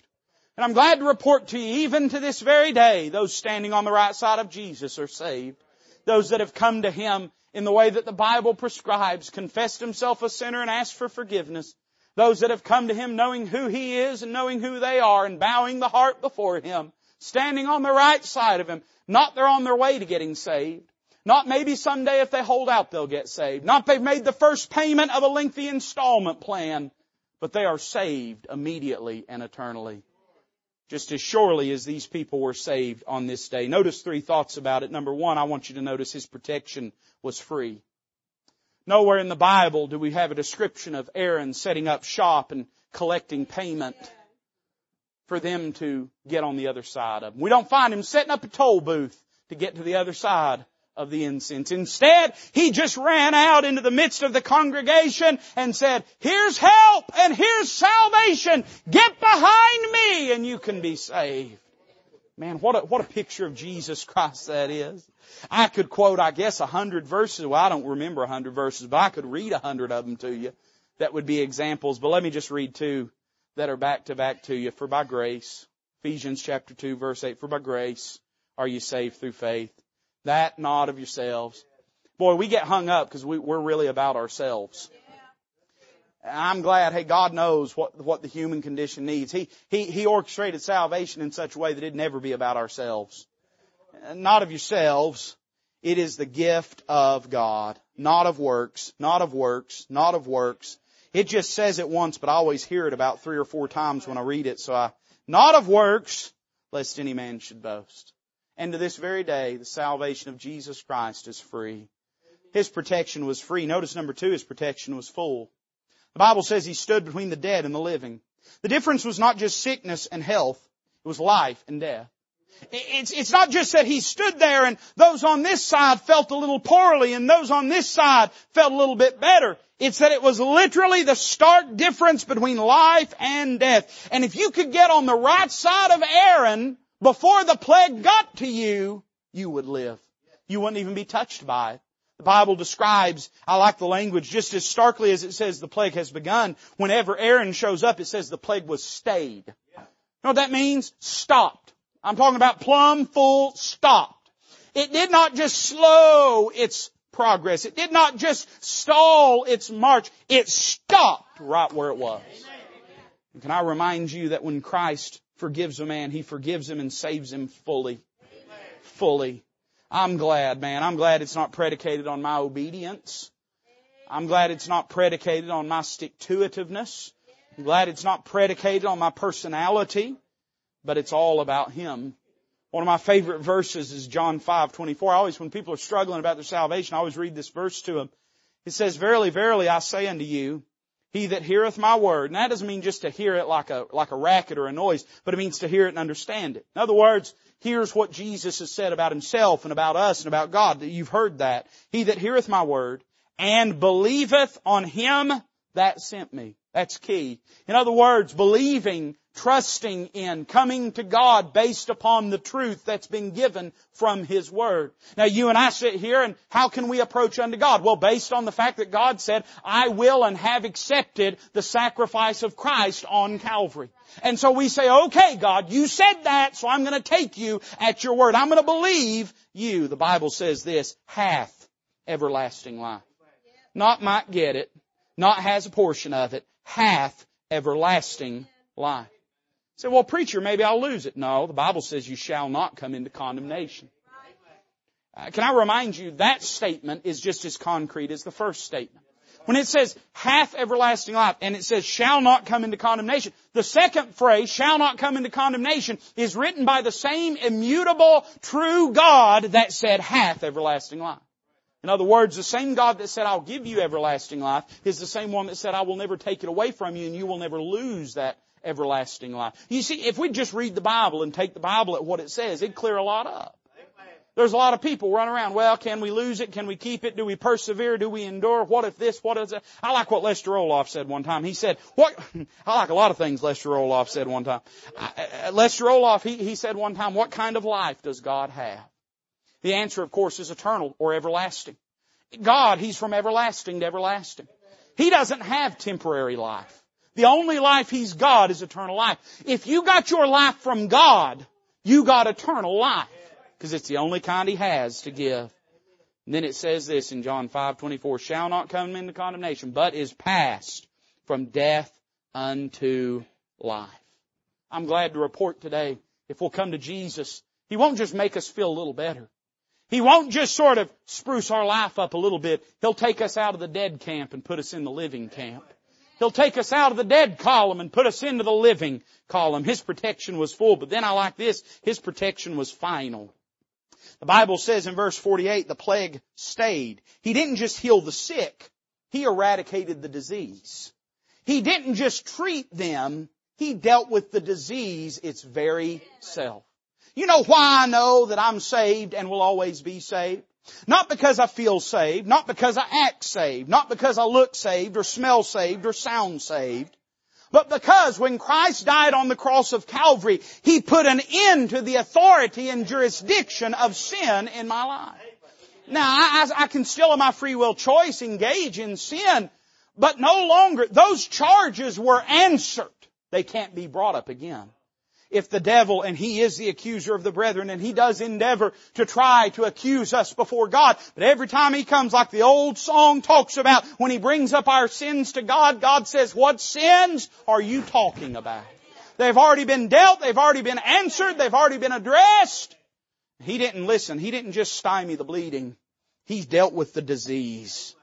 And I'm glad to report to you, even to this very day, those standing on the right side of Jesus are saved. Those that have come to Him in the way that the Bible prescribes, confessed himself a sinner and asked for forgiveness. Those that have come to Him knowing who He is and knowing who they are and bowing the heart before Him, standing on the right side of Him, not they're on their way to getting saved. Not maybe someday if they hold out they'll get saved. Not they've made the first payment of a lengthy installment plan, but they are saved immediately and eternally just as surely as these people were saved on this day. Notice three thoughts about it. Number one, I want you to notice his protection was free. Nowhere in the Bible do we have a description of Aaron setting up shop and collecting payment for them to get on the other side of him. We don't find him setting up a toll booth to get to the other side of the incense. Instead, he just ran out into the midst of the congregation and said, here's help and here's salvation. Get behind me and you can be saved. Man, what a, what a picture of Jesus Christ that is. I could quote, I guess, a hundred verses. Well, I don't remember a hundred verses, but I could read a hundred of them to you. That would be examples. But let me just read two that are back to back to you. For by grace, Ephesians chapter 2 verse 8, for by grace are you saved through faith that not of yourselves. Boy, we get hung up because we, we're really about ourselves. I'm glad, hey, God knows what, what the human condition needs. He, he, He orchestrated salvation in such a way that it'd never be about ourselves. Not of yourselves. It is the gift of God. Not of works, not of works, not of works. It just says it once, but I always hear it about three or four times when I read it, so I, not of works, lest any man should boast. And to this very day, the salvation of Jesus Christ is free. His protection was free. Notice number two, his protection was full. The Bible says he stood between the dead and the living. The difference was not just sickness and health, it was life and death. It's, it's not just that he stood there and those on this side felt a little poorly and those on this side felt a little bit better. It's that it was literally the stark difference between life and death. And if you could get on the right side of Aaron, before the plague got to you, you would live. You wouldn't even be touched by it. The Bible describes, I like the language, just as starkly as it says the plague has begun. Whenever Aaron shows up, it says the plague was stayed. You know what that means? Stopped. I'm talking about plumb full stopped. It did not just slow its progress. It did not just stall its march. It stopped right where it was. And can I remind you that when Christ forgives a man, He forgives him and saves him fully. Fully. I'm glad, man. I'm glad it's not predicated on my obedience. I'm glad it's not predicated on my stick-to-itiveness. I'm glad it's not predicated on my personality, but it's all about Him. One of my favorite verses is John 5:24. I always, when people are struggling about their salvation, I always read this verse to them. It says, Verily, verily, I say unto you, he that heareth my word. And that doesn't mean just to hear it like a, like a racket or a noise, but it means to hear it and understand it. In other words, here's what Jesus has said about himself and about us and about God. That you've heard that. He that heareth my word and believeth on him that sent me. That's key. In other words, believing trusting in, coming to God based upon the truth that's been given from His Word. Now you and I sit here and how can we approach unto God? Well, based on the fact that God said, I will and have accepted the sacrifice of Christ on Calvary. And so we say, okay God, you said that, so I'm gonna take you at your word. I'm gonna believe you. The Bible says this, hath everlasting life. Not might get it, not has a portion of it, hath everlasting life. Say, well, preacher, maybe I'll lose it. No, the Bible says you shall not come into condemnation. Uh, can I remind you that statement is just as concrete as the first statement. When it says hath everlasting life and it says shall not come into condemnation, the second phrase, shall not come into condemnation, is written by the same immutable, true God that said hath everlasting life. In other words, the same God that said, I'll give you everlasting life is the same one that said, I will never take it away from you and you will never lose that everlasting life. You see, if we just read the Bible and take the Bible at what it says, it'd clear a lot up. There's a lot of people running around, well, can we lose it? Can we keep it? Do we persevere? Do we endure? What if this? What is that? I like what Lester Roloff said one time. He said, what, I like a lot of things Lester Roloff said one time. Uh, Lester Roloff, he, he said one time, what kind of life does God have? The answer, of course, is eternal or everlasting. God, He's from everlasting to everlasting. He doesn't have temporary life. The only life He's got is eternal life. If you got your life from God, you got eternal life because it's the only kind he has to give. And then it says this in John 5:24, shall not come into condemnation, but is passed from death unto life. I'm glad to report today, if we'll come to Jesus, He won't just make us feel a little better. He won't just sort of spruce our life up a little bit. He'll take us out of the dead camp and put us in the living camp. He'll take us out of the dead column and put us into the living column. His protection was full, but then I like this, His protection was final. The Bible says in verse 48, the plague stayed. He didn't just heal the sick, He eradicated the disease. He didn't just treat them, He dealt with the disease its very self. You know why I know that I'm saved and will always be saved? Not because I feel saved, not because I act saved, not because I look saved or smell saved or sound saved, but because when Christ died on the cross of Calvary, He put an end to the authority and jurisdiction of sin in my life. Now, I, I, can still in my free will choice engage in sin, but no longer, those charges were answered. They can't be brought up again if the devil, and he is the accuser of the brethren, and he does endeavor to try to accuse us before God, but every time he comes, like the old song talks about, when he brings up our sins to God, God says, what sins are you talking about? They've already been dealt, they've already been answered, they've already been addressed. He didn't listen. He didn't just stymie the bleeding. He's dealt with the disease.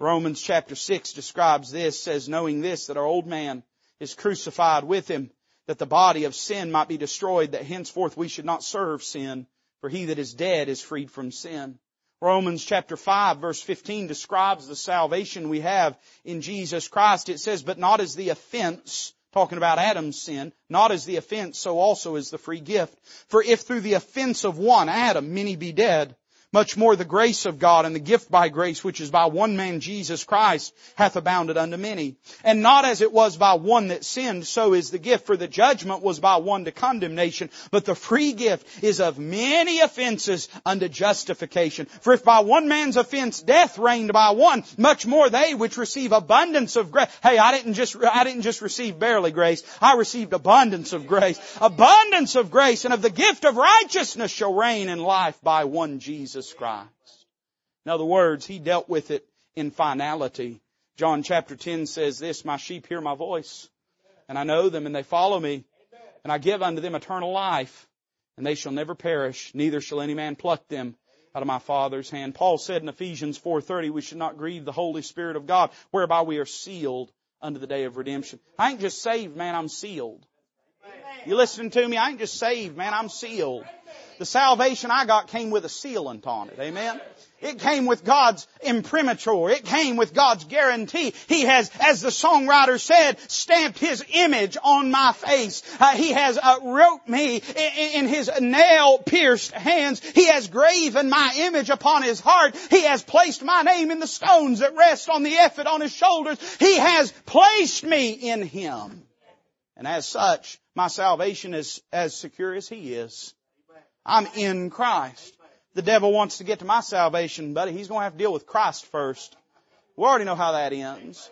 Romans chapter 6 describes this, says, knowing this, that our old man is crucified with him, that the body of sin might be destroyed, that henceforth we should not serve sin, for he that is dead is freed from sin. Romans chapter 5 verse 15 describes the salvation we have in Jesus Christ. It says, but not as the offense, talking about Adam's sin, not as the offense, so also is the free gift. For if through the offense of one, Adam, many be dead, much more the grace of God and the gift by grace, which is by one man Jesus Christ, hath abounded unto many. And not as it was by one that sinned, so is the gift. For the judgment was by one to condemnation, but the free gift is of many offenses unto justification. For if by one man's offense death reigned by one, much more they which receive abundance of grace. Hey, I didn't just, I didn't just receive barely grace. I received abundance of grace. Abundance of grace and of the gift of righteousness shall reign in life by one Jesus Jesus Christ. In other words, He dealt with it in finality. John chapter 10 says this, My sheep hear my voice, and I know them, and they follow me, and I give unto them eternal life, and they shall never perish, neither shall any man pluck them out of my Father's hand. Paul said in Ephesians 4.30, we should not grieve the Holy Spirit of God, whereby we are sealed unto the day of redemption. I ain't just saved, man, I'm sealed. You listening to me? I ain't just saved, man, I'm sealed. The salvation I got came with a sealant on it. Amen. It came with God's imprimatur. It came with God's guarantee. He has, as the songwriter said, stamped His image on my face. Uh, he has uh, wrote me in, in His nail-pierced hands. He has graven my image upon His heart. He has placed my name in the stones that rest on the ephod on His shoulders. He has placed me in Him. And as such, my salvation is as secure as He is. I'm in Christ. The devil wants to get to my salvation, buddy. He's going to have to deal with Christ first. We already know how that ends.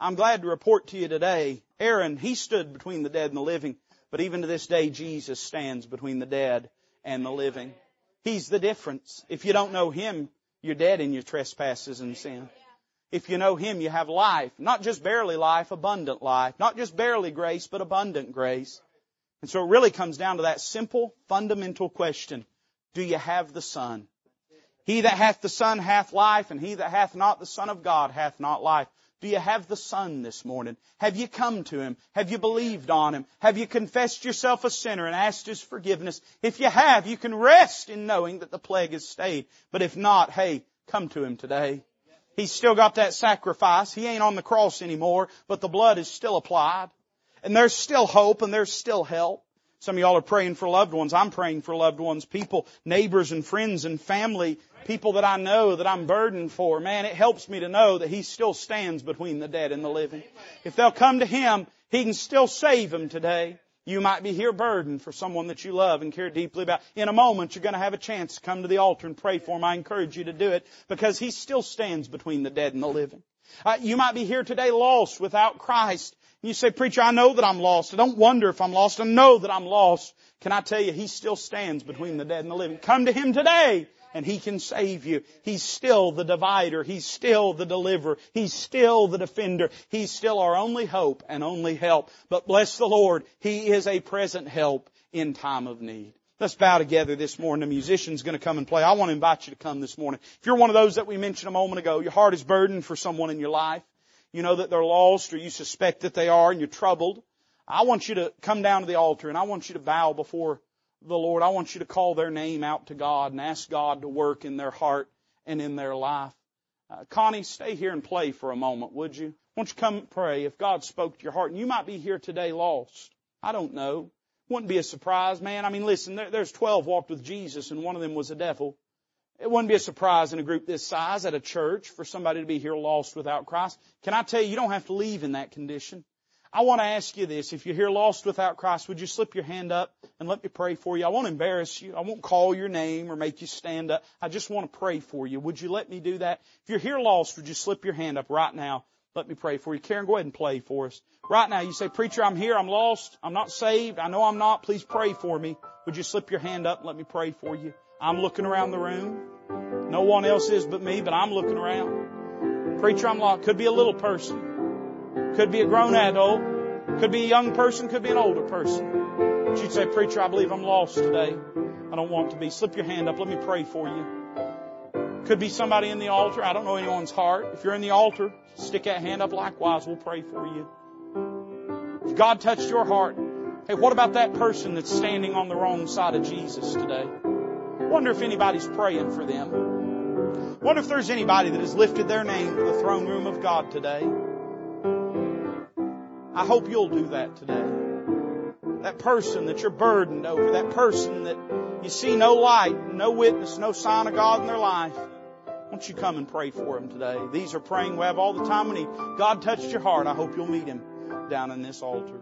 I'm glad to report to you today, Aaron, he stood between the dead and the living, but even to this day, Jesus stands between the dead and the living. He's the difference. If you don't know Him, you're dead in your trespasses and sin. If you know Him, you have life. Not just barely life, abundant life. Not just barely grace, but abundant grace. And so it really comes down to that simple, fundamental question. Do you have the Son? He that hath the Son hath life, and he that hath not the Son of God hath not life. Do you have the Son this morning? Have you come to Him? Have you believed on Him? Have you confessed yourself a sinner and asked His forgiveness? If you have, you can rest in knowing that the plague is stayed. But if not, hey, come to Him today. He's still got that sacrifice. He ain't on the cross anymore, but the blood is still applied. And there's still hope and there's still help. Some of y'all are praying for loved ones. I'm praying for loved ones, people, neighbors and friends and family, people that I know that I'm burdened for. Man, it helps me to know that He still stands between the dead and the living. If they'll come to Him, He can still save them today. You might be here burdened for someone that you love and care deeply about. In a moment, you're going to have a chance to come to the altar and pray for him. I encourage you to do it because he still stands between the dead and the living. Uh, you might be here today lost without Christ. You say, preacher, I know that I'm lost. I don't wonder if I'm lost. I know that I'm lost. Can I tell you, He still stands between the dead and the living. Come to Him today and He can save you. He's still the divider. He's still the deliverer. He's still the defender. He's still our only hope and only help. But bless the Lord, He is a present help in time of need. Let's bow together this morning. The musician's going to come and play. I want to invite you to come this morning. If you're one of those that we mentioned a moment ago, your heart is burdened for someone in your life you know that they're lost or you suspect that they are and you're troubled, I want you to come down to the altar and I want you to bow before the Lord. I want you to call their name out to God and ask God to work in their heart and in their life. Uh, Connie, stay here and play for a moment, would you? Won't you come pray if God spoke to your heart? And you might be here today lost. I don't know. Wouldn't be a surprise, man. I mean, listen, there, there's 12 walked with Jesus and one of them was a devil. It wouldn't be a surprise in a group this size at a church for somebody to be here lost without Christ. Can I tell you, you don't have to leave in that condition. I want to ask you this. If you're here lost without Christ, would you slip your hand up and let me pray for you? I won't embarrass you. I won't call your name or make you stand up. I just want to pray for you. Would you let me do that? If you're here lost, would you slip your hand up right now? Let me pray for you. Karen, go ahead and play for us. Right now, you say, Preacher, I'm here. I'm lost. I'm not saved. I know I'm not. Please pray for me. Would you slip your hand up and let me pray for you? I'm looking around the room. No one else is but me, but I'm looking around. Preacher, I'm lost. Could be a little person. Could be a grown adult. Could be a young person. Could be an older person. But you'd say, Preacher, I believe I'm lost today. I don't want to be. Slip your hand up. Let me pray for you. Could be somebody in the altar. I don't know anyone's heart. If you're in the altar, stick that hand up likewise. We'll pray for you. If God touched your heart, hey, what about that person that's standing on the wrong side of Jesus today? Wonder if anybody's praying for them. Wonder if there's anybody that has lifted their name to the throne room of God today. I hope you'll do that today. That person that you're burdened over, that person that you see no light, no witness, no sign of God in their life. Won't you come and pray for them today? These are praying we have all the time we need. God touched your heart. I hope you'll meet him down in this altar.